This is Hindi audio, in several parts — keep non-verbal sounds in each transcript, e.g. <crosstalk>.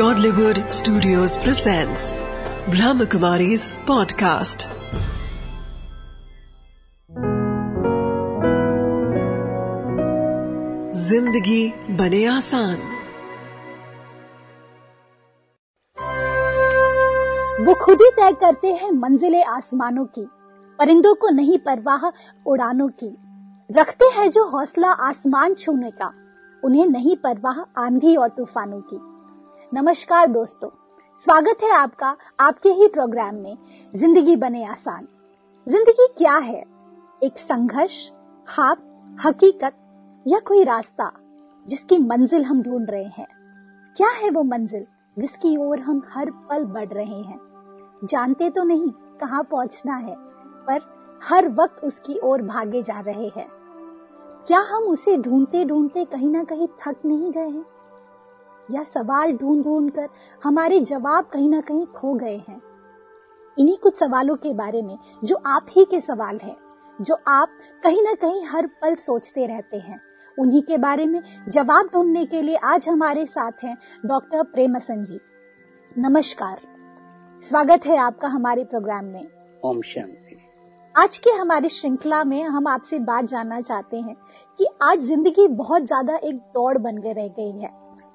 Godlywood Studios presents Brahmakumari's podcast. ज़िंदगी बने आसान। वो खुद ही तय करते हैं मंजिलें आसमानों की, परिंदों को नहीं परवाह उड़ानों की। रखते हैं जो हौसला आसमान छूने का, उन्हें नहीं परवाह आंधी और तूफानों की। नमस्कार दोस्तों, स्वागत है आपका आपके ही प्रोग्राम में, ज़िंदगी बने आसान। ज़िंदगी क्या है? एक संघर्ष, खाब, हकीकत, या कोई रास्ता जिसकी मंजिल हम ढूंढ रहे हैं? क्या है वो मंजिल जिसकी ओर हम हर पल बढ़ रहे हैं? जानते तो नहीं कहाँ पहुँचना है, पर हर वक्त उसकी ओर भागे जा रहे हैं। क्या हम उसे ढूंढते ढूंढते कहीं ना कहीं थक नहीं गए हैं? या सवाल ढूंढ ढूंढ कर हमारे जवाब कहीं ना कहीं खो गए हैं। इन्हीं कुछ सवालों के बारे में जो आप ही के सवाल हैं जो आप कहीं ना कहीं हर पल सोचते रहते हैं उन्हीं के बारे में जवाब ढूँढने के लिए आज हमारे साथ हैं डॉक्टर प्रेमसन जी। नमस्कार। स्वागत है आपका हमारे प्रोग्राम में। ओम शांति। आज के हमारी श्रृंखला में हम आपसे बात जानना चाहते हैं कि आज ज़िंदगी बहुत ज़्यादा एक दौड़ बन गई रह गई है।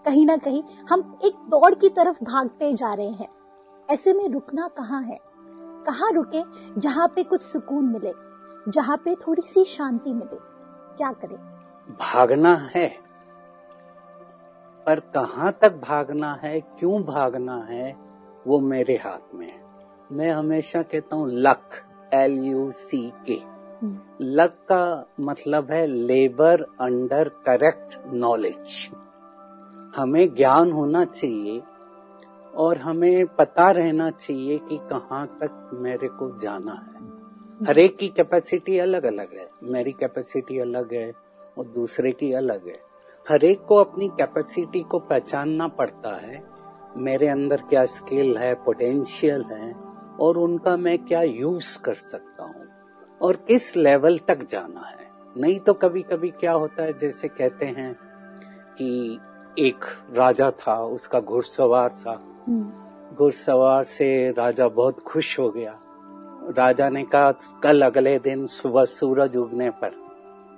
कहीं ना कहीं हम एक दौड़ की तरफ़ भागते जा रहे हैं। ऐसे में रुकना कहाँ है? कहाँ रुके जहाँ पे कुछ सुकून मिले जहाँ पे थोड़ी सी शांति मिले? क्या करें? भागना है। पर कहाँ तक भागना है क्यों भागना है वो मेरे हाथ में है। मैं हमेशा कहता हूँ लक एल यू सी के लक का मतलब है लेबर अंडर करेक्ट नॉलेज। हमें ज्ञान होना चाहिए और हमें पता रहना चाहिए कि कहाँ तक मेरे को जाना है। हर एक की कैपेसिटी अलग अलग है। मेरी कैपेसिटी अलग है और दूसरे की अलग है। हर एक को अपनी कैपेसिटी को पहचानना पड़ता है। मेरे अंदर क्या स्किल है पोटेंशियल है और उनका मैं क्या यूज़ कर सकता हूँ और किस लेवल तक जाना है। नहीं तो कभी कभी क्या होता है, जैसे कहते हैं कि एक राजा था उसका घुड़सवार था। घुड़सवार से राजा बहुत खुश हो गया। राजा ने कहा कल अगले दिन सुबह सूरज उगने पर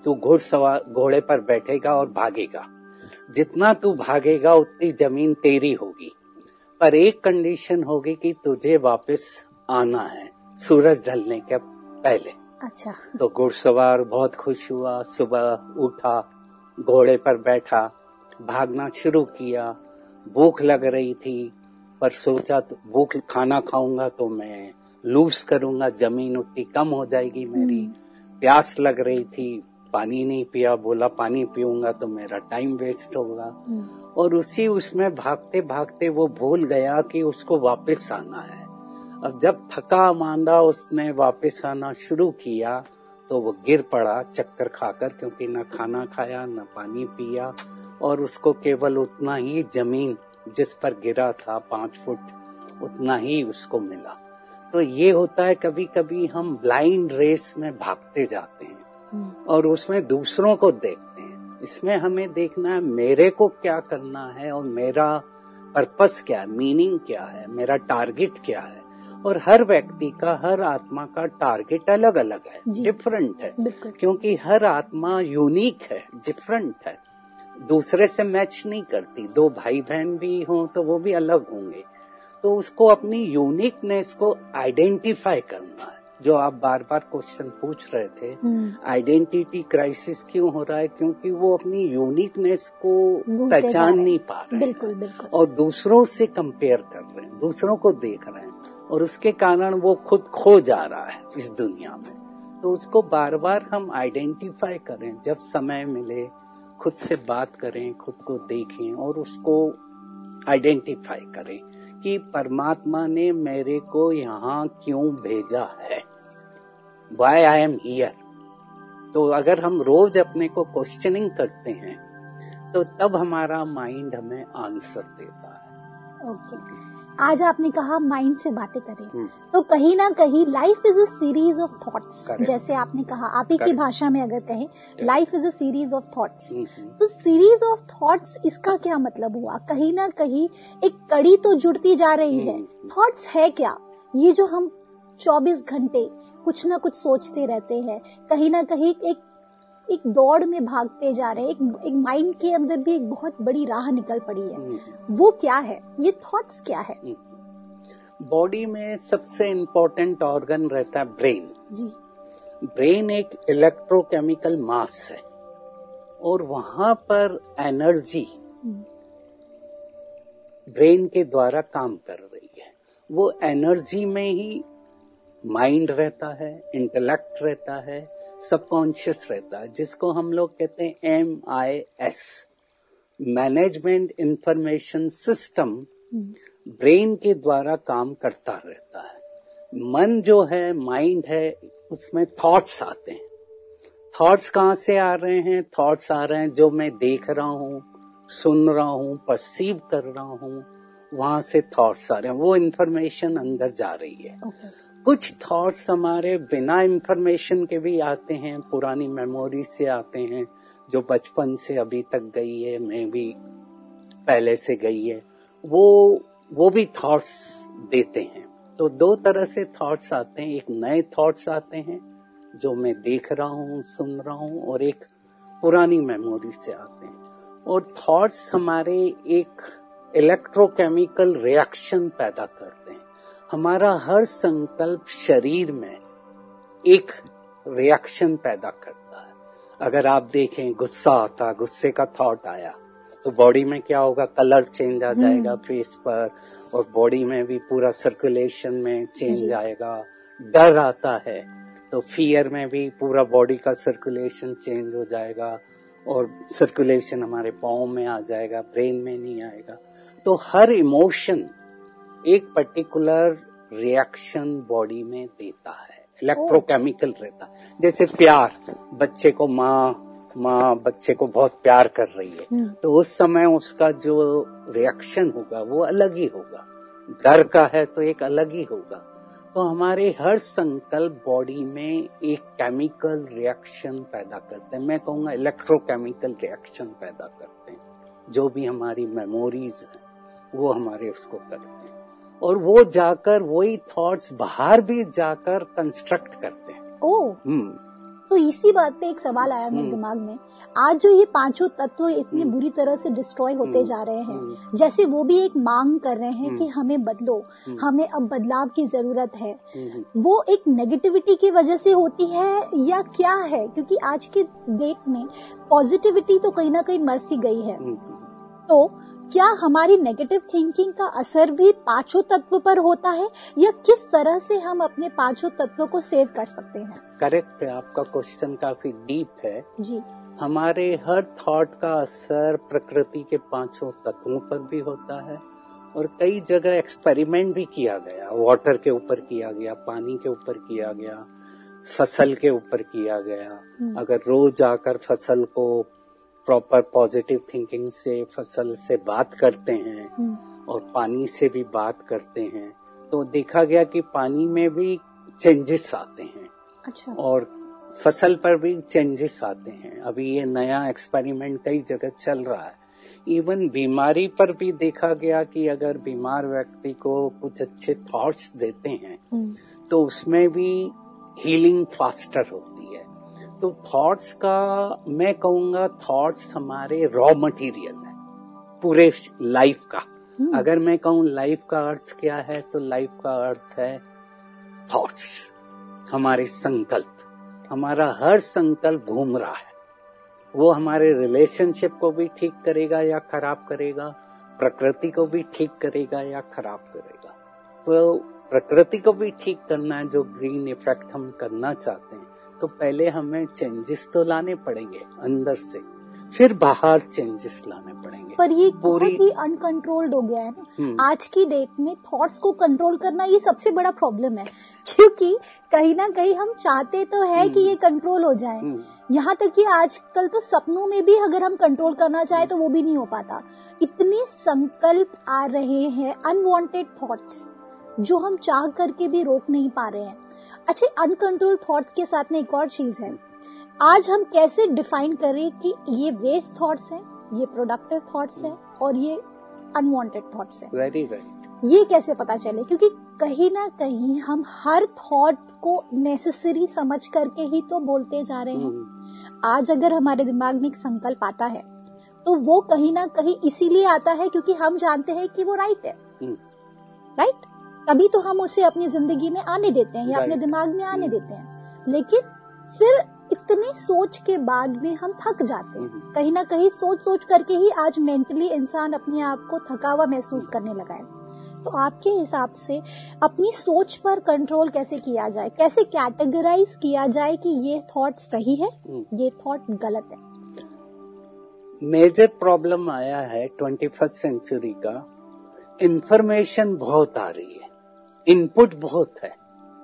तू घुड़सवार घोड़े पर बैठेगा और भागेगा। जितना तू भागेगा उतनी ज़मीन तेरी होगी। पर एक कंडीशन होगी कि तुझे वापस आना है सूरज ढलने के पहले। अच्छा। तो घुड़सवार बहुत खुश हुआ सुबह उठा घोड़े पर बैठा। भागना शुरू किया। भूख लग रही थी पर सोचा तो भूख खाना खाऊँगा तो मैं लूज करूँगा ज़मीन उतनी कम हो जाएगी मेरी। प्यास लग रही थी पानी नहीं पिया बोला पानी पीऊँगा तो मेरा टाइम वेस्ट होगा। और उसी उसमें भागते भागते वो भूल गया कि उसको वापस आना है। अब जब थका मांदा उसने वापस आना शुरू किया तो वो गिर पड़ा चक्कर खाकर क्योंकि न खाना खाया न पानी पिया। और उसको केवल उतना ही ज़मीन जिस पर गिरा था पाँच फुट उतना ही उसको मिला। तो ये होता है कभी कभी हम ब्लाइंड रेस में भागते जाते हैं और उसमें दूसरों को देखते हैं। इसमें हमें देखना है मेरे को क्या करना है और मेरा पर्पस क्या है मीनिंग क्या है मेरा टारगेट क्या है? और हर व्यक्ति का हर आत्मा का टारगेट अलग अलग है डिफरेंट है। क्योंकि हर आत्मा यूनिक है डिफरेंट है। दूसरे से मैच नहीं करती। दो भाई बहन भी हों तो वो भी अलग होंगे। तो उसको अपनी यूनिकनेस को आइडेंटिफाई करना है। जो आप बार बार क्वेश्चन पूछ रहे थे आइडेंटिटी क्राइसिस क्यों हो रहा है? क्योंकि वो अपनी यूनिकनेस को पहचान नहीं पा रहे। बिल्कुल बिल्कुल। और दूसरों से कंपेयर कर रहे हैं दूसरों को देख रहे हैं। और उसके कारण वो खुद खो जा रहा है इस दुनिया में। तो उसको बार बार हम आइडेंटिफाई करें जब समय मिले खुद से बात करें, खुद को देखें और उसको आइडेंटिफाई करें कि परमात्मा ने मेरे को यहाँ क्यों भेजा है। वाई आई एम हियर तो अगर हम रोज अपने को क्वेश्चनिंग करते हैं तो तब हमारा माइंड हमें आंसर देता है। ओके आज आपने कहा माइंड से बातें करें। हम्म। तो कहीं ना कहीं life is a series of thoughts जैसे आपने कहा आप ही की भाषा में अगर कहें life is a series of thoughts hmm. तो सीरीज़ ऑफ़ थॉट्स इसका क्या मतलब हुआ? कहीं ना कहीं एक कड़ी तो जुड़ती जा रही है। हम्म। थॉट्स है क्या? ये जो हम 24 घंटे कुछ ना कुछ सोचते रहते हैं कहीं ना कहीं एक एक दौड़ में भागते जा रहे हैं एक एक माइंड के अंदर भी एक बहुत बड़ी राह निकल पड़ी है। हम्म। वो क्या है? ये थॉट्स क्या है? बॉडी में सबसे इम्पोर्टेंट ऑर्गन रहता है ब्रेन जी। ब्रेन एक इलेक्ट्रोकेमिकल मास है। और वहाँ पर एनर्जी हम्म, ब्रेन के द्वारा काम कर रही है। वो एनर्जी में ही माइंड रहता है इंटेलेक्ट रहता है सबकॉन्शियस रहता है, जिसको हम लोग कहते हैं M I S management information system brain के द्वारा काम करता रहता है। मन जो है माइंड है, उसमें थॉट्स आते हैं। थॉट्स कहाँ से आ रहे हैं? थॉट्स आ रहे हैं जो मैं देख रहा हूँ, सुन रहा हूँ परसीव कर रहा हूँ, वहाँ से थॉट्स आ रहे हैं। वो इंफॉर्मेशन अंदर जा रही है। ओके कुछ थॉट्स हमारे बिना इंफॉर्मेशन के भी आते हैं, पुरानी मेमोरी से आते हैं, जो बचपन से अभी तक गई है, मैं भी पहले से गई है, वो वो भी थॉट्स देते हैं। तो दो तरह से थॉट्स आते हैं, एक नए थॉट्स आते हैं, जो मैं देख रहा हूँ, सुन रहा हूँ, और एक पुरानी मेमोरी से आते हैं। और थॉट्स हमारे एक इलेक्ट्रोकेमिकल रिएक्शन पैदा करते हैं। हमारा हर संकल्प शरीर में एक रिएक्शन पैदा करता है। अगर आप देखें गुस्सा आता गुस्से का थॉट आया तो बॉडी में क्या होगा? कलर चेंज आ जाएगा फेस पर और बॉडी में भी पूरा सर्कुलेशन में चेंज आएगा। डर आता है तो फियर में भी पूरा बॉडी का सर्कुलेशन चेंज हो जाएगा और सर्कुलेशन हमारे पाओ में आ जाएगा ब्रेन में नहीं आएगा। तो हर इमोशन एक पर्टिकुलर रिएक्शन बॉडी में देता है इलेक्ट्रोकेमिकल रहता है। जैसे प्यार बच्चे को माँ माँ बच्चे को बहुत प्यार कर रही है हम्म, तो उस समय उसका जो रिएक्शन होगा वो अलग ही होगा। डर का है तो एक अलग ही होगा। तो हमारे हर संकल्प बॉडी में एक केमिकल रिएक्शन पैदा करते हैं। मैं कहूँगा इलेक्ट्रोकेमिकल रिएक्शन पैदा करते हैं। जो भी हमारी मेमोरीज है वो हमारे उसको करते हैं। और वो जाकर वही थॉट्स बाहर भी जाकर कंस्ट्रक्ट करते हैं। ओ हम्म। तो इसी बात पे एक सवाल आया मेरे हम्म। दिमाग में। आज जो ये पाँचों तत्व इतनी बुरी तरह से डिस्ट्रॉय होते हम्म, जा रहे हैं हम्म। जैसे वो भी एक मांग कर रहे हैं कि हम्म। हमें बदलो हम्म। हमें अब बदलाव की ज़रूरत है। हम्म, वो एक नेगेटिविटी की वजह से होती है या क्या है? क्योंकि आज के डेट में पॉजिटिविटी तो कहीं ना कहीं मर सी गई है। हम्म, तो क्या हमारी नेगेटिव थिंकिंग का असर भी पाँचों तत्व पर होता है? या किस तरह से हम अपने पाँचों तत्वों को सेव कर सकते हैं? करेक्ट है आपका क्वेश्चन काफ़ी डीप है। जी। हमारे हर थॉट का असर प्रकृति के पाँचों तत्वों पर भी होता है और कई जगह एक्सपेरिमेंट भी किया गया। वाटर के ऊपर किया गया पानी के ऊपर किया गया फ़सल के ऊपर किया गया। हम्म। अगर रोज आकर फ़सल को प्रॉपर पॉजिटिव थिंकिंग से फ़सल से बात करते हैं हम्म, और पानी से भी बात करते हैं। तो देखा गया कि पानी में भी चेंजेस आते हैं अच्छा। और फ़सल पर भी चेंजेस आते हैं। अभी ये नया एक्सपेरिमेंट कई जगह चल रहा है। इवन बीमारी पर भी देखा गया कि अगर बीमार व्यक्ति को कुछ अच्छे थॉट्स देते हैं हम्म, तो उसमें भी हीलिंग फास्टर होती है। तो थॉट्स का मैं कहूँगा थॉट्स हमारे रॉ मटेरियल है पूरे लाइफ का। हम्म, अगर मैं कहूँ लाइफ का अर्थ क्या है तो लाइफ का अर्थ है थॉट्स हमारे संकल्प। हमारा हर संकल्प घूम रहा है। वो हमारे रिलेशनशिप को भी ठीक करेगा या खराब करेगा प्रकृति को भी ठीक करेगा या खराब करेगा। तो प्रकृति को भी ठीक करना है जो ग्रीन इफ़ेक्ट हम करना चाहते हैं। तो पहले हमें चेंजेस तो लाने पड़ेंगे अंदर से फिर बाहर चेंजेस लाने पड़ेंगे। पर ये बहुत ही अनकंट्रोल्ड हो गया है ना। हम्म। आज की डेट में थॉट्स को कंट्रोल करना ये सबसे बड़ा प्रॉब्लम है क्योंकि कहीं ना कहीं हम चाहते तो है कि ये कंट्रोल हो जाए। हम्म। यहाँ तक कि आजकल तो सपनों में भी अगर हम कंट्रोल करना चाहे तो वो भी नहीं हो पाता। इतने संकल्प आ रहे हैं अनवांटेड थॉट्स जो हम चाह करके भी रोक नहीं पा रहे हैं। अच्छा अनकंट्रोल थॉट्स के साथ में एक और चीज़ है। आज हम कैसे डिफाइन करें कि ये वेस्ट थॉट्स हैं ये प्रोडक्टिव थॉट्स हैं और ये अनवांटेड थॉट्स हैं। वेरी राइट ये कैसे पता चले? क्योंकि कहीं ना कहीं हम हर थॉट को नेसेसरी समझ करके ही तो बोलते जा रहे हैं। आज अगर हमारे दिमाग में एक संकल्प आता है तो वो कहीं ना कहीं इसीलिए आता है क्योंकि हम जानते हैं कि वो राइट है। राइट तभी तो हम उसे अपनी ज़िंदगी में आने देते हैं या अपने दिमाग में आने हम्म। देते हैं। लेकिन फिर इतने सोच के बाद में हम थक जाते हैं। हम्म। कहीं ना कहीं सोच सोच करके ही आज मेंटली इंसान अपने आप को थकावा महसूस करने लगा है। तो आपके हिसाब से अपनी सोच पर कंट्रोल कैसे किया जाए? कैसे कैटेगराइज किया जाए कि ये थॉट सही है? ये थॉट गलत है? मेजर प्रॉब्लम आया है ट्वेंटी फ़र्स्ट सेंचुरी का। इंफॉर्मेशन बहुत आ रही है। इनपुट बहुत है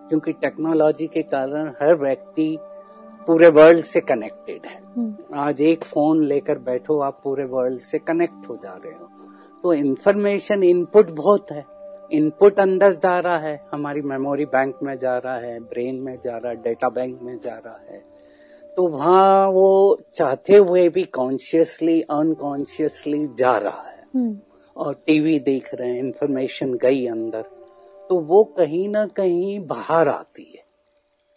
क्योंकि टेक्नोलॉजी के कारण हर व्यक्ति पूरे वर्ल्ड से कनेक्टेड है। हम्म, आज एक फ़ोन लेकर बैठो आप पूरे वर्ल्ड से कनेक्ट हो जा रहे हो। तो इन्फॉर्मेशन इनपुट बहुत है। इनपुट अंदर जा रहा है। हमारी मेमोरी बैंक में जा रहा है ब्रेन में जा रहा है डेटा बैंक में जा रहा है। तो वहाँ वो चाहते हुए भी कॉन्शियसली अनकॉन्शियसली जा रहा है। हम्म, और टीवी देख रहे हैं इंफॉर्मेशन गई अंदर। तो वो कहीं ना कहीं बाहर आती है।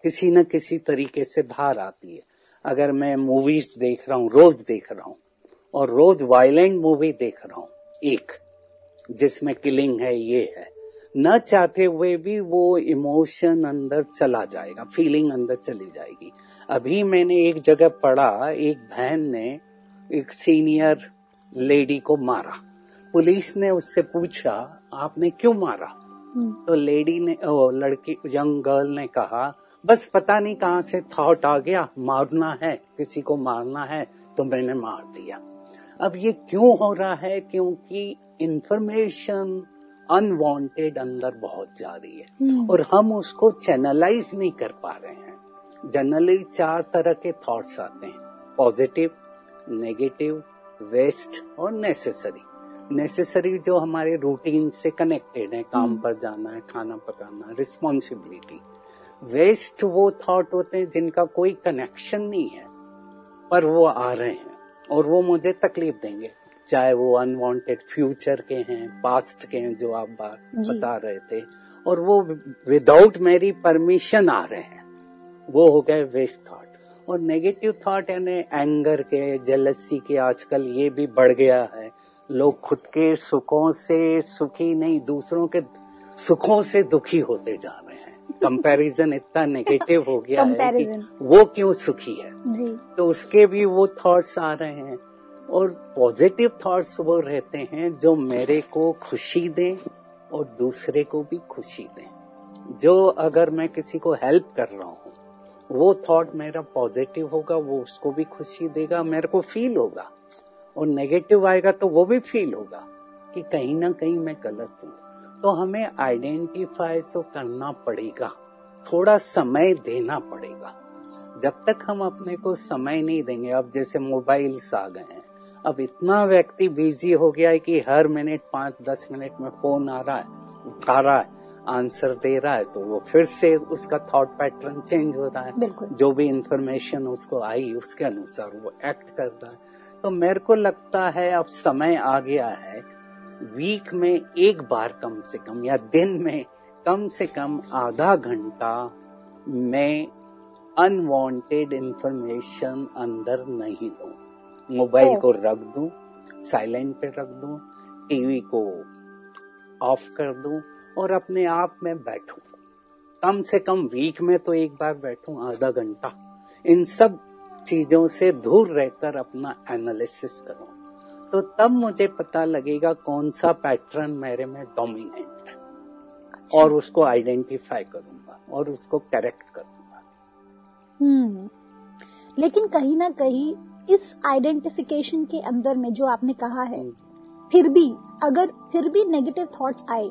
किसी न किसी तरीके से बाहर आती है। अगर मैं मूवीज़ देख रहा हूँ, रोज देख रहा हूँ, और रोज वायलेंट मूवी देख रहा हूँ, एक, जिसमें किलिंग है, ये है। न चाहते हुए भी वो इमोशन अंदर चला जाएगा फीलिंग अंदर चली जाएगी। अभी मैंने एक जगह पढ़ा, एक बहन ने एक सीनियर लेडी को मारा। पुलिस ने उससे पूछा, आपने क्यों मारा? तो लेडी ने ओ, लड़की यंग गर्ल ने कहा बस पता नहीं कहाँ से थॉट आ गया मारना है किसी को मारना है तो मैंने मार दिया। अब ये क्यों हो रहा है? क्योंकि इंफॉर्मेशन अनवांटेड अंदर बहुत जा रही है हम्म, और हम उसको चैनलाइज नहीं कर पा रहे हैं। जनरली चार तरह के थॉट्स आते हैं पॉजिटिव नेगेटिव वेस्ट और नेसेसरी नेसेसरी जो हमारे रूटीन से कनेक्टेड है काम हम्म। पर जाना है खाना पकाना रिस्पॉन्सिबिलिटी वेस्ट वो थॉट होते हैं जिनका कोई कनेक्शन नहीं है पर वो आ रहे हैं और वो मुझे तकलीफ़ देंगे। चाहे वो अनवांटेड फ्यूचर के हैं पास्ट के हैं जो आप बात बता रहे थे और वो विदाउट मेरी परमिशन आ रहे हैं। वो हो गए वेस्ट थॉट और नेगेटिव थॉट यानी एंगर के जेलसी के आजकल ये भी बढ़ गया है। लोग खुद के सुखों से सुखी नहीं दूसरों के सुखों से दुखी होते जा रहे हैं। <laughs> कंपैरिजन इतना नेगेटिव हो गया है कि वो क्यों सुखी है? जी। तो उसके भी वो थॉट्स आ रहे हैं और पॉजिटिव थॉट्स वो रहते हैं जो मेरे को खुशी दें और दूसरे को भी खुशी दें। जो अगर मैं किसी को हेल्प कर रहा हूँ वो थॉट मेरा पॉजिटिव होगा वो उसको भी खुशी देगा मेरे को फील होगा। और नेगेटिव आएगा तो वो भी फील होगा कि कहीं ना कहीं मैं गलत हूँ। तो हमें आइडेंटिफाई तो करना पड़ेगा थोड़ा समय देना पड़ेगा। जब तक हम अपने को समय नहीं देंगे अब जैसे मोबाइल्स आ गए हैं अब इतना व्यक्ति बिज़ी हो गया है कि हर मिनट पाँच दस मिनट में फ़ोन आ रहा है उठा रहा है आंसर दे रहा है तो वो फिर से उसका थॉट पैटर्न चेंज हो रहा है। जो भी इंफॉर्मेशन उसको आई उसके अनुसार वो एक्ट कर रहा है। तो मेरे को लगता है अब समय आ गया है। वीक में एक बार कम से कम या दिन में कम से कम आधा घंटा मैं अनवांटेड इंफॉर्मेशन अंदर नहीं लूँ। मोबाइल को रख दूँ साइलेंट पे रख दूँ टीवी को ऑफ़ कर दूँ और अपने आप में बैठूं। कम से कम वीक में तो एक बार बैठूं आधा घंटा। इन सब चीज़ों से दूर रहकर अपना एनालिसिस करूँ। तो तब मुझे पता लगेगा कौन सा पैटर्न मेरे में डोमिनेंट है। और उसको आइडेंटिफाई करूँगा और उसको करेक्ट करूँगा। हम्म। लेकिन कहीं ना कहीं इस आइडेंटिफिकेशन के अंदर में जो आपने कहा है फिर भी अगर फिर भी नेगेटिव थॉट्स आए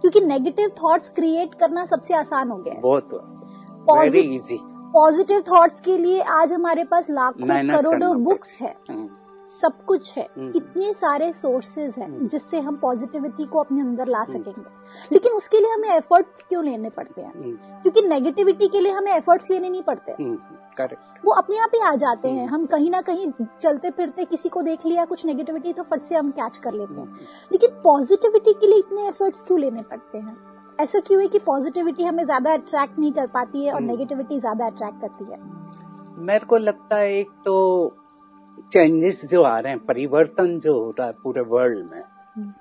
क्योंकि नेगेटिव थॉट्स क्रिएट करना सबसे आसान हो गया बहुत वेरी इजी पॉजिटिव थॉट्स के लिए आज हमारे पास लाखों करोड़ों बुक्स है। हम्म, सब कुछ है। हम्म। इतने सारे सोर्सेज हैं हम्म। जिससे हम पॉजिटिविटी को अपने अंदर ला सकेंगे। लेकिन उसके लिए हमें एफर्ट्स क्यों लेने पड़ते हैं? क्योंकि नेगेटिविटी के लिए हमें एफर्ट्स लेने नहीं पड़ते। करेक्ट वो अपने आप ही आ जाते हैं। हम कहीं ना कहीं चलते फिरते किसी को देख लिया कुछ नेगेटिविटी तो फट से हम कैच कर लेते हैं। लेकिन पॉजिटिविटी के लिए इतने एफर्ट्स क्यों लेने पड़ते हैं? ऐसा क्यों है कि पॉजिटिविटी हमें ज़्यादा अट्रैक्ट नहीं कर पाती है और हम्म। नेगेटिविटी ज़्यादा अट्रैक्ट करती है? मेरे को लगता है एक तो चेंजेस जो आ रहे हैं परिवर्तन जो हो रहा है पूरे वर्ल्ड में हम्म।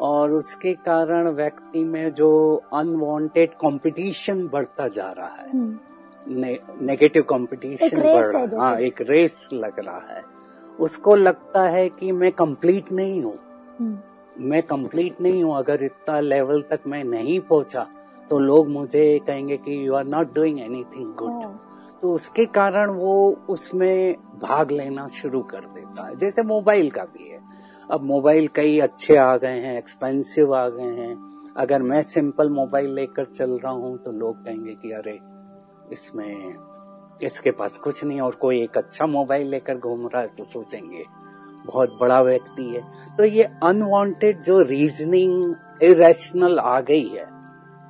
और उसके कारण व्यक्ति में जो अनवांटेड कंपटीशन बढ़ता जा रहा है। हम्म, ने, नेगेटिव कंपटीशन बढ़ रहा है हाँ। एक रेस लग रहा है। उसको लगता है कि मैं कंप्लीट नहीं हूँ। हम्म, मैं कंप्लीट नहीं हूँ अगर इतना लेवल तक मैं नहीं पहुँचा तो लोग मुझे कहेंगे कि you are not doing anything good तो उसके कारण वो उसमें भाग लेना शुरू कर देता है। जैसे मोबाइल का भी है। अब मोबाइल कई अच्छे आ गए हैं एक्सपेंसिव आ गए हैं। अगर मैं सिंपल मोबाइल लेकर चल रहा हूँ तो लोग कहेंगे कि अरे इसमें इसके पास कुछ नहीं और कोई एक अच्छा मोबाइल लेकर घूम रहा है तो सोचेंगे बहुत बड़ा व्यक्ति है। तो ये अनवांटेड जो रीजनिंग इरेशनल आ गई है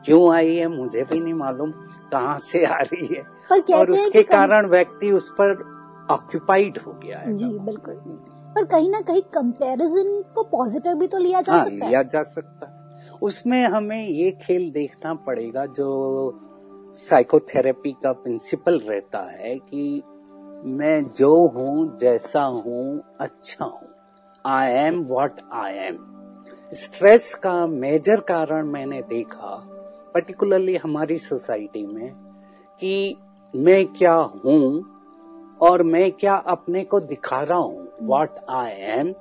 क्यों आई है मुझे भी नहीं मालूम कहाँ से आ रही है। पर और उसके कारण व्यक्ति उस पर ऑक्यूपाइड हो गया है। जी बिल्कुल। पर कहीं ना कहीं कंपैरिजन को पॉजिटिव भी तो लिया जा हाँ सकता लिया है जा सकता है। उसमें हमें ये खेल देखना पड़ेगा जो साइकोथेरेपी का प्रिंसिपल रहता है कि मैं जो हूँ जैसा हूँ अच्छा हूँ। I am what I am stress का मेजर कारण मैंने देखा पर्टिकुलरली हमारी सोसाइटी में कि मैं क्या हूँ और मैं क्या अपने को दिखा रहा हूँ what I am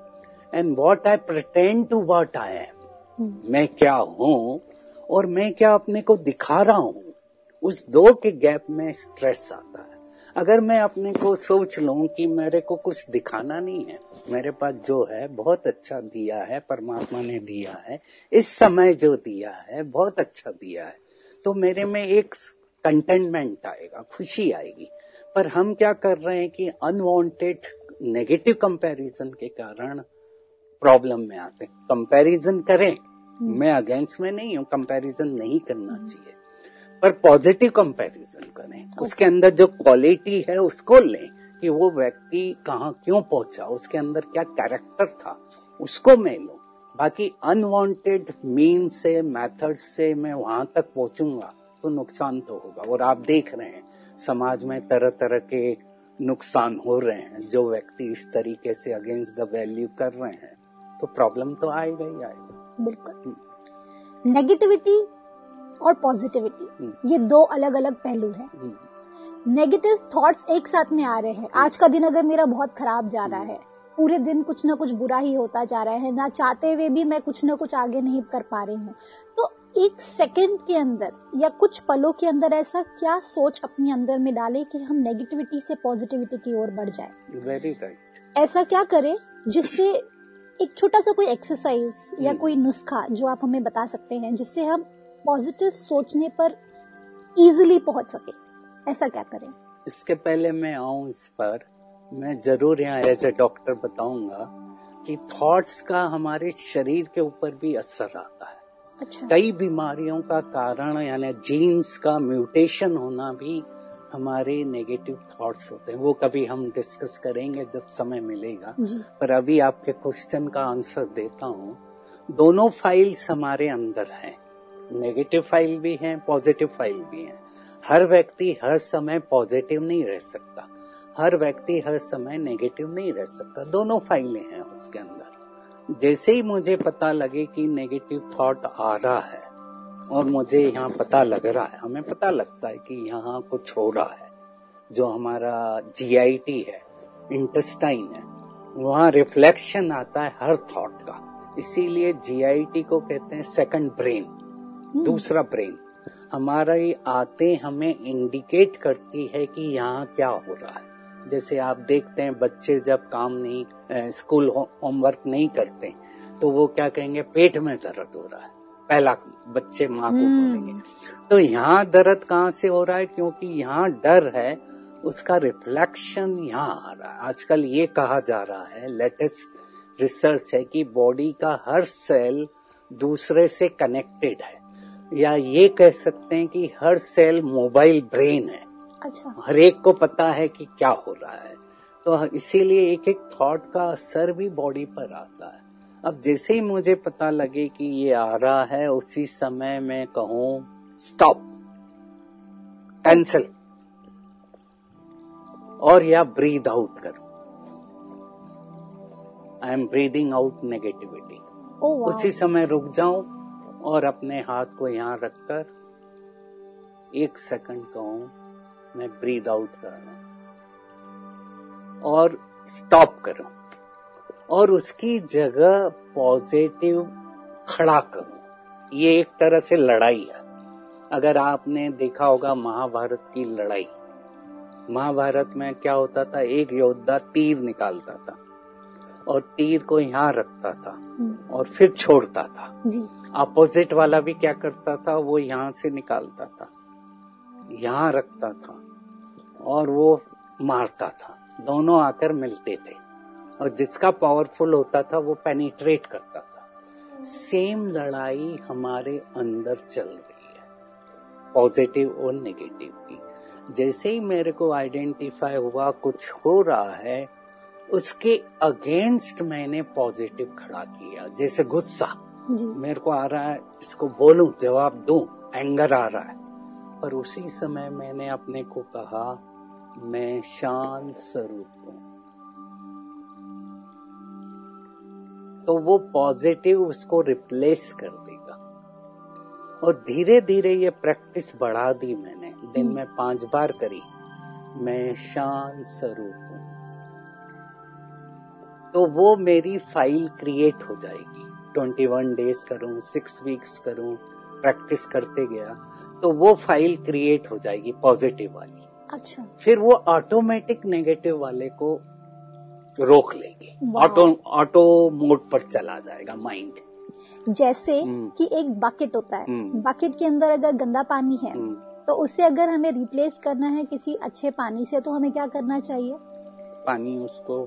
and what I pretend to what I am मैं क्या हूँ और मैं क्या अपने को दिखा रहा हूँ उस दो के गैप में स्ट्रेस आता है। अगर मैं अपने को सोच लूँ कि मेरे को कुछ दिखाना नहीं है मेरे पास जो है बहुत अच्छा दिया है परमात्मा ने दिया है इस समय जो दिया है बहुत अच्छा दिया है तो मेरे में एक कंटेनमेंट आएगा खुशी आएगी। पर हम क्या कर रहे हैं कि अनवांटेड नेगेटिव कंपैरिजन के कारण प्रॉब्लम में आते हैं। कंपैरिजन करें। मैं अगेंस्ट में नहीं हूँ कंपैरिजन नहीं करना चाहिए। पर पॉजिटिव कंपैरिजन करें। उसके अंदर जो क्वालिटी है उसको लें कि वो व्यक्ति कहाँ क्यों पहुँचा उसके अंदर क्या कैरेक्टर था उसको मैं लूँ। बाकी अनवांटेड मीन से मेथड से मैं वहाँ तक पहुंचूँगा तो नुकसान तो होगा। और आप देख रहे हैं समाज में तरह तरह के नुकसान हो रहे हैं। जो व्यक्ति इस तरीके से अगेंस्ट द वैल्यू कर रहे हैं तो प्रॉब्लम तो आएगा ही आएगा। बिल्कुल। नेगेटिविटी और पॉजिटिविटी हम्म। ये दो अलग अलग पहलू हैं। हम्म, नेगेटिव थॉट्स एक साथ में आ रहे हैं। आज का दिन अगर मेरा बहुत खराब जा रहा है पूरे दिन कुछ ना कुछ बुरा ही होता जा रहा है ना चाहते हुए भी मैं कुछ ना कुछ आगे नहीं कर पा रही हूँ। तो एक सेकंड के अंदर या कुछ पलों के अंदर ऐसा क्या सोच अपने अंदर में डाले कि हम नेगेटिविटी से पॉजिटिविटी की ओर बढ़ जाए? वेरी राइट ऐसा क्या करें जिससे एक छोटा सा कोई एक्सरसाइज या हम्म। कोई नुस्खा जो आप हमें बता सकते हैं जिससे हम पॉजिटिव सोचने पर इजीली पहुँच सके। ऐसा क्या करें? इसके पहले मैं आऊँ इस पर। मैं ज़रूर यहाँ एज ए डॉक्टर बताऊँगा कि थॉट्स का हमारे शरीर के ऊपर भी असर आता है। अच्छा। कई बीमारियों का कारण यानी जीन्स का म्यूटेशन होना भी हमारे नेगेटिव थॉट्स होते हैं। वो कभी हम डिस्कस करेंगे जब समय मिलेगा। पर अभी आपके क्वेश्चन का आंसर देता हूँ। दोनों फाइल्स हमारे अंदर हैं। नेगेटिव फ़ाइल भी है, पॉजिटिव फ़ाइल भी है। हर व्यक्ति हर समय पॉजिटिव नहीं रह सकता। हर व्यक्ति हर समय नेगेटिव नहीं रह सकता। दोनों फाइलें हैं उसके अंदर। जैसे ही मुझे पता लगे कि नेगेटिव थॉट आ रहा है, और मुझे यहाँ पता लग रहा है, हमें पता लगता है कि यहाँ कुछ हो रहा है, जो हमारा जीआईटी है, इंटेस्टाइन है, वहाँ रिफ्लेक्शन आता है हर थॉट का। इसीलिए जीआईटी को कहते हैं सेकंड ब्रेन दूसरा ब्रेन हमारा ये आते हमें इंडिकेट करती है कि यहाँ क्या हो रहा है। जैसे आप देखते हैं बच्चे जब काम नहीं स्कूल होमवर्क नहीं करते तो वो क्या कहेंगे पेट में दर्द हो रहा है। पहला बच्चे माँ को हम्म। बोलेंगे। तो यहाँ दर्द कहाँ से हो रहा है? क्योंकि यहाँ डर है उसका रिफ्लेक्शन यहाँ आ रहा है। आजकल ये कहा जा रहा है लेटेस्ट रिसर्च है कि बॉडी का हर सेल दूसरे से कनेक्टेड है। या ये कह सकते हैं कि हर सेल मोबाइल ब्रेन है। अच्छा। हर एक को पता है कि क्या हो रहा है। तो इसीलिए एक एक थॉट का असर भी बॉडी पर आता है। अब जैसे ही मुझे पता लगे कि ये आ रहा है उसी समय मैं कहूँ स्टॉप कैंसिल और या ब्रीद आउट करो। I am breathing out negativity उसी समय रुक जाऊँ और अपने हाथ को यहाँ रखकर एक सेकंड कहूँ मैं ब्रीद आउट कर रहा हूँ। और स्टॉप करूँ। और उसकी जगह पॉजिटिव खड़ा करूँ। ये एक तरह से लड़ाई है। अगर आपने देखा होगा महाभारत की लड़ाई। महाभारत में क्या होता था? एक योद्धा तीर निकालता था। और तीर को यहाँ रखता था हम्म, और फिर छोड़ता था। अपोजिट वाला भी क्या करता था? वो यहाँ से निकालता था। यहाँ रखता था और वो मारता था। दोनों आकर मिलते थे। और जिसका पावरफुल होता था वो पेनिट्रेट करता था। सेम लड़ाई हमारे अंदर चल रही है। पॉजिटिव और नेगेटिव की जैसे ही मेरे को आइडेंटिफाई हुआ कुछ हो रहा है उसके अगेंस्ट मैंने पॉजिटिव खड़ा किया। जैसे गुस्सा। मेरे को आ रहा है इसको बोलूँ जवाब दूँ एंगर आ रहा है। पर उसी समय मैंने अपने को कहा मैं शांत स्वरूप हूँ। तो वो पॉजिटिव उसको रिप्लेस कर देगा। और धीरे धीरे ये प्रैक्टिस बढ़ा दी मैंने। दिन में पाँच बार करी मैं शांत स्वरूप हूँ। तो वो मेरी फ़ाइल क्रिएट हो जाएगी। ट्वेंटी वन डेज़ करूँ सिक्स वीक्स करूँ प्रैक्टिस करते गया तो वो फ़ाइल क्रिएट हो जाएगी पॉजिटिव वाली। अच्छा। फिर वो ऑटोमेटिक नेगेटिव वाले को रोक लेगी। ऑटो ऑटो मोड पर चला जाएगा माइंड जैसे हम्म। कि एक बकेट होता है। हम्म। बकेट के अंदर अगर गंदा पानी है तो उसे अगर हमें रिप्लेस करना है किसी अच्छे पानी से तो हमें क्या करना चाहिए? पानी उसको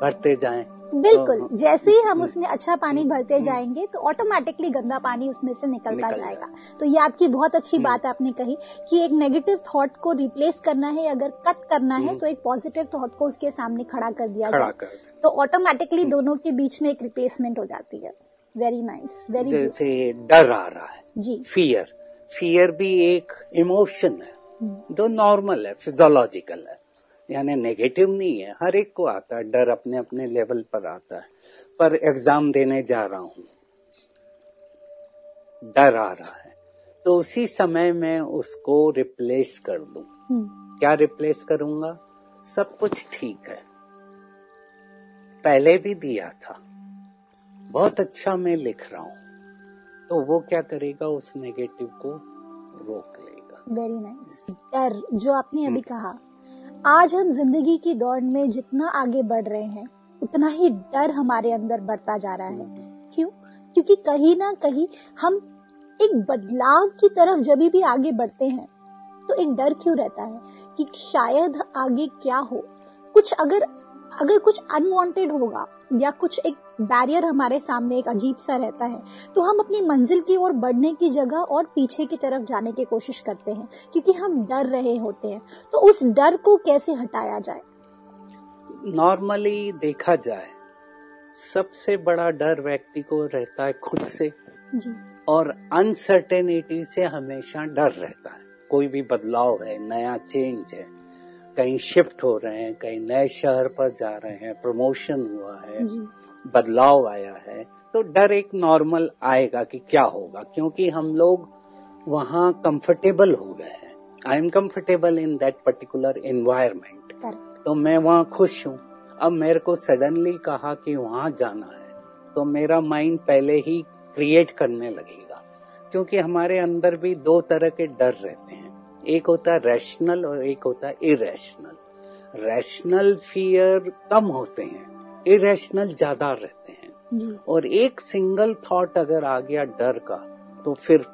भरते जाएँ। बिल्कुल तो- जैसे ही हम उसमें अच्छा पानी भरते जाएँगे तो ऑटोमेटिकली गंदा पानी उसमें से निकलता निकल जाएगा। तो ये आपकी बहुत अच्छी बात आपने कही कि एक नेगेटिव थॉट को रिप्लेस करना है अगर कट करना है तो एक पॉजिटिव थॉट को उसके सामने खड़ा कर दिया खड़ा जाए। कर तो ऑटोमेटिकली दोनों के बीच में एक रिप्लेसमेंट हो जाती है। वेरी नाइस वेरी जैसे डर आ रहा है जी। फियर फियर भी एक इमोशन है। हम्म, जो नॉर्मल है फिजोलॉजिकल है। यानी नेगेटिव नहीं है। हर एक को आता है। डर अपने अपने लेवल पर आता है। पर एग्ज़ाम देने जा रहा हूँ। डर आ रहा है। तो उसी समय मैं उसको रिप्लेस कर दू। हम्म, क्या रिप्लेस करूँगा? सब कुछ ठीक है। पहले भी दिया था। बहुत अच्छा मैं लिख रहा हूँ। तो वो क्या करेगा? उस नेगेटिव को रोक लेगा। वेरी नाइस डर जो आपने अभी कहा आज हम ज़िंदगी की दौड़ में जितना आगे बढ़ रहे हैं, उतना ही डर हमारे अंदर बढ़ता जा रहा है। क्यों? क्योंकि कहीं ना कहीं हम एक बदलाव की तरफ़ जब भी आगे बढ़ते हैं तो एक डर क्यों रहता है कि शायद आगे क्या हो? कुछ अगर अगर कुछ अनवांटेड होगा या कुछ एक बैरियर हमारे सामने एक अजीब सा रहता है तो हम अपनी मंजिल की ओर बढ़ने की जगह और पीछे की तरफ़ जाने की कोशिश करते हैं क्योंकि हम डर रहे होते हैं। तो उस डर को कैसे हटाया जाए? नॉर्मली देखा जाए सबसे बड़ा डर व्यक्ति को रहता है खुद से। जी। और अनसर्टेनिटी से हमेशा डर रहता है। कोई भी बदलाव है नया चेंज है कहीं शिफ्ट हो रहे हैं कहीं नए शहर पर जा रहे हैं प्रमोशन हुआ है बदलाव आया है तो डर एक नॉर्मल आएगा कि क्या होगा क्योंकि हम लोग वहाँ कंफर्टेबल हो गए हैं। I am comfortable in that particular environment तो मैं वहाँ खुश हूँ। अब मेरे को सडनली कहा कि वहाँ जाना है तो मेरा माइंड पहले ही क्रिएट करने लगेगा क्योंकि हमारे अंदर भी दो तरह के डर रहते हैं। एक होता है रैशनल और एक होता है इरेशनल रैशनल फियर कम होते हैं इरेशनल ज़्यादा रहते हैं. और एक सिंगल थॉट अगर आ गया डर का तो फिर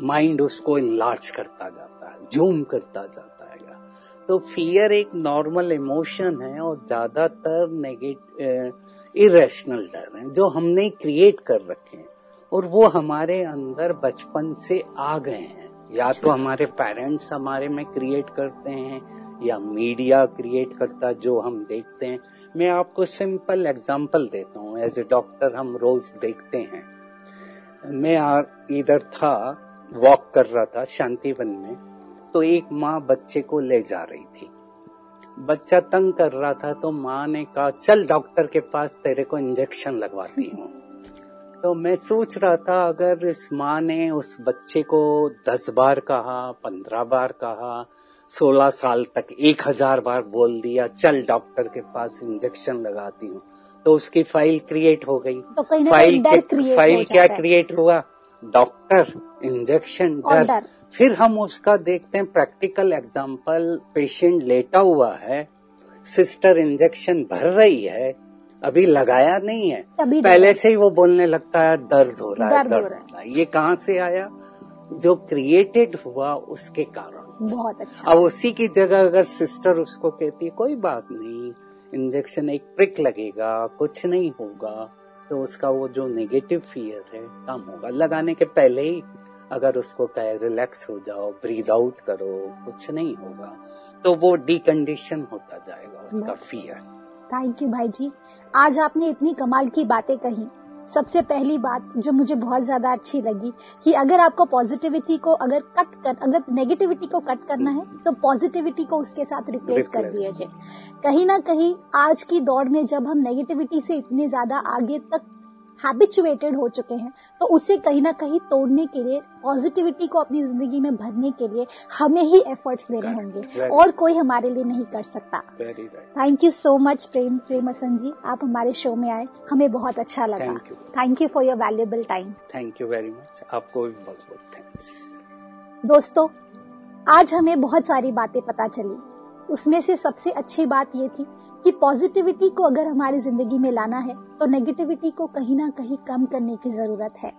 माइंड उसको इलाज करता जाता है जूम करता जाता है। तो फियर एक नॉर्मल इमोशन है और ज़्यादातर नेगेटिव इरेशनल डर है जो हमने क्रिएट कर रखे हैं और वो हमारे अंदर बचपन से आ गए हैं। या तो हमारे पेरेंट्स हमारे में क्रिएट करते हैं, या मीडिया क्रिएट करता जो हम देखते हैं। मैं आपको सिंपल एग्जांपल देता हूँ एज ए डॉक्टर हम रोज देखते हैं। मैं इधर था वॉक कर रहा था शांतिवन में तो एक माँ बच्चे को ले जा रही थी। बच्चा तंग कर रहा था तो माँ ने कहा, चल डॉक्टर के पास तेरे को इंजेक्शन लगवाती हूँ। तो मैं सोच रहा था अगर इस माँ ने उस बच्चे को दस बार कहा पंद्रह बार कहा सोलह साल तक एक हज़ार बार बोल दिया चल डॉक्टर के पास इंजेक्शन लगाती हूँ तो उसकी फ़ाइल क्रिएट हो गई। तो फ़ाइल के- फ़ाइल क्या क्रिएट हुआ? डॉक्टर इंजेक्शन डर। डर। फिर हम उसका देखते हैं प्रैक्टिकल एग्जांपल पेशेंट लेटा हुआ है सिस्टर इंजेक्शन भर रही है अभी लगाया नहीं है। पहले से ही वो बोलने लगता है दर्द हो रहा है दर्द हो दर्द। हो रहा है। ये कहाँ से आया? जो क्रिएटेड हुआ उसके कारण। बहुत अच्छा। अब उसी की जगह अगर सिस्टर उसको कहती है कोई बात नहीं इंजेक्शन एक प्रिक लगेगा कुछ नहीं होगा। तो उसका वो जो नेगेटिव फियर है कम होगा। लगाने के पहले ही अगर उसको कहे रिलैक्स हो जाओ ब्रीद आउट करो कुछ नहीं होगा। तो वो डिकंडीशन होता जाएगा उसका फियर थैंक यू भाई जी आज आपने इतनी कमाल की बातें कही। सबसे पहली बात जो मुझे बहुत ज़्यादा अच्छी लगी कि अगर आपको पॉजिटिविटी को अगर कट कर अगर नेगेटिविटी को कट करना है तो पॉजिटिविटी को उसके साथ रिप्लेस कर. दिया जाए कहीं ना कहीं आज की दौड़ में जब हम नेगेटिविटी से इतने ज़्यादा आगे तक हैबिचुएटेड हो चुके हैं तो उसे कहीं ना कहीं तोड़ने के लिए पॉजिटिविटी को अपनी ज़िंदगी में भरने के लिए हमें ही एफर्ट्स देने. होंगे। और कोई हमारे लिए नहीं कर सकता। Thank you so much Prem Premson ji आप हमारे शो में आए। हमें बहुत अच्छा लगा। Thank you for your valuable time thank you very much आपको भी बहुत बहुत थैंक्स दोस्तों आज हमें बहुत सारी बातें पता चली। उसमें से सबसे अच्छी बात ये थी कि पॉजिटिविटी को अगर हमारी ज़िंदगी में लाना है तो नेगेटिविटी को कहीं ना कहीं कम करने की ज़रूरत है।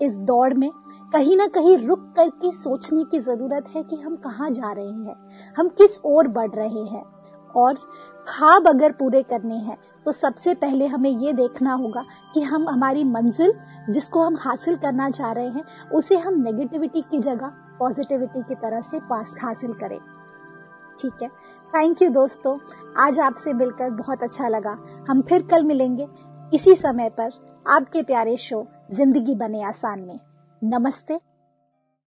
इस दौड़ में कहीं ना कहीं रुक करके सोचने की ज़रूरत है कि हम कहाँ जा रहे हैं, हम किस ओर बढ़ रहे हैं। और ख्वाब अगर पूरे करने हैं तो सबसे पहले हमें ये देखना होगा कि हम हमारी मंजिल जिसको हम हासिल करना चाह रहे हैं, उसे हम नेगेटिविटी की जगह पॉजिटिविटी की तरह से पास हासिल करें। ठीक है। थैंक यू दोस्तों। आज आपसे मिलकर बहुत अच्छा लगा। हम फिर कल मिलेंगे इसी समय पर। आपके प्यारे शो, ज़िंदगी बने आसान में। नमस्ते।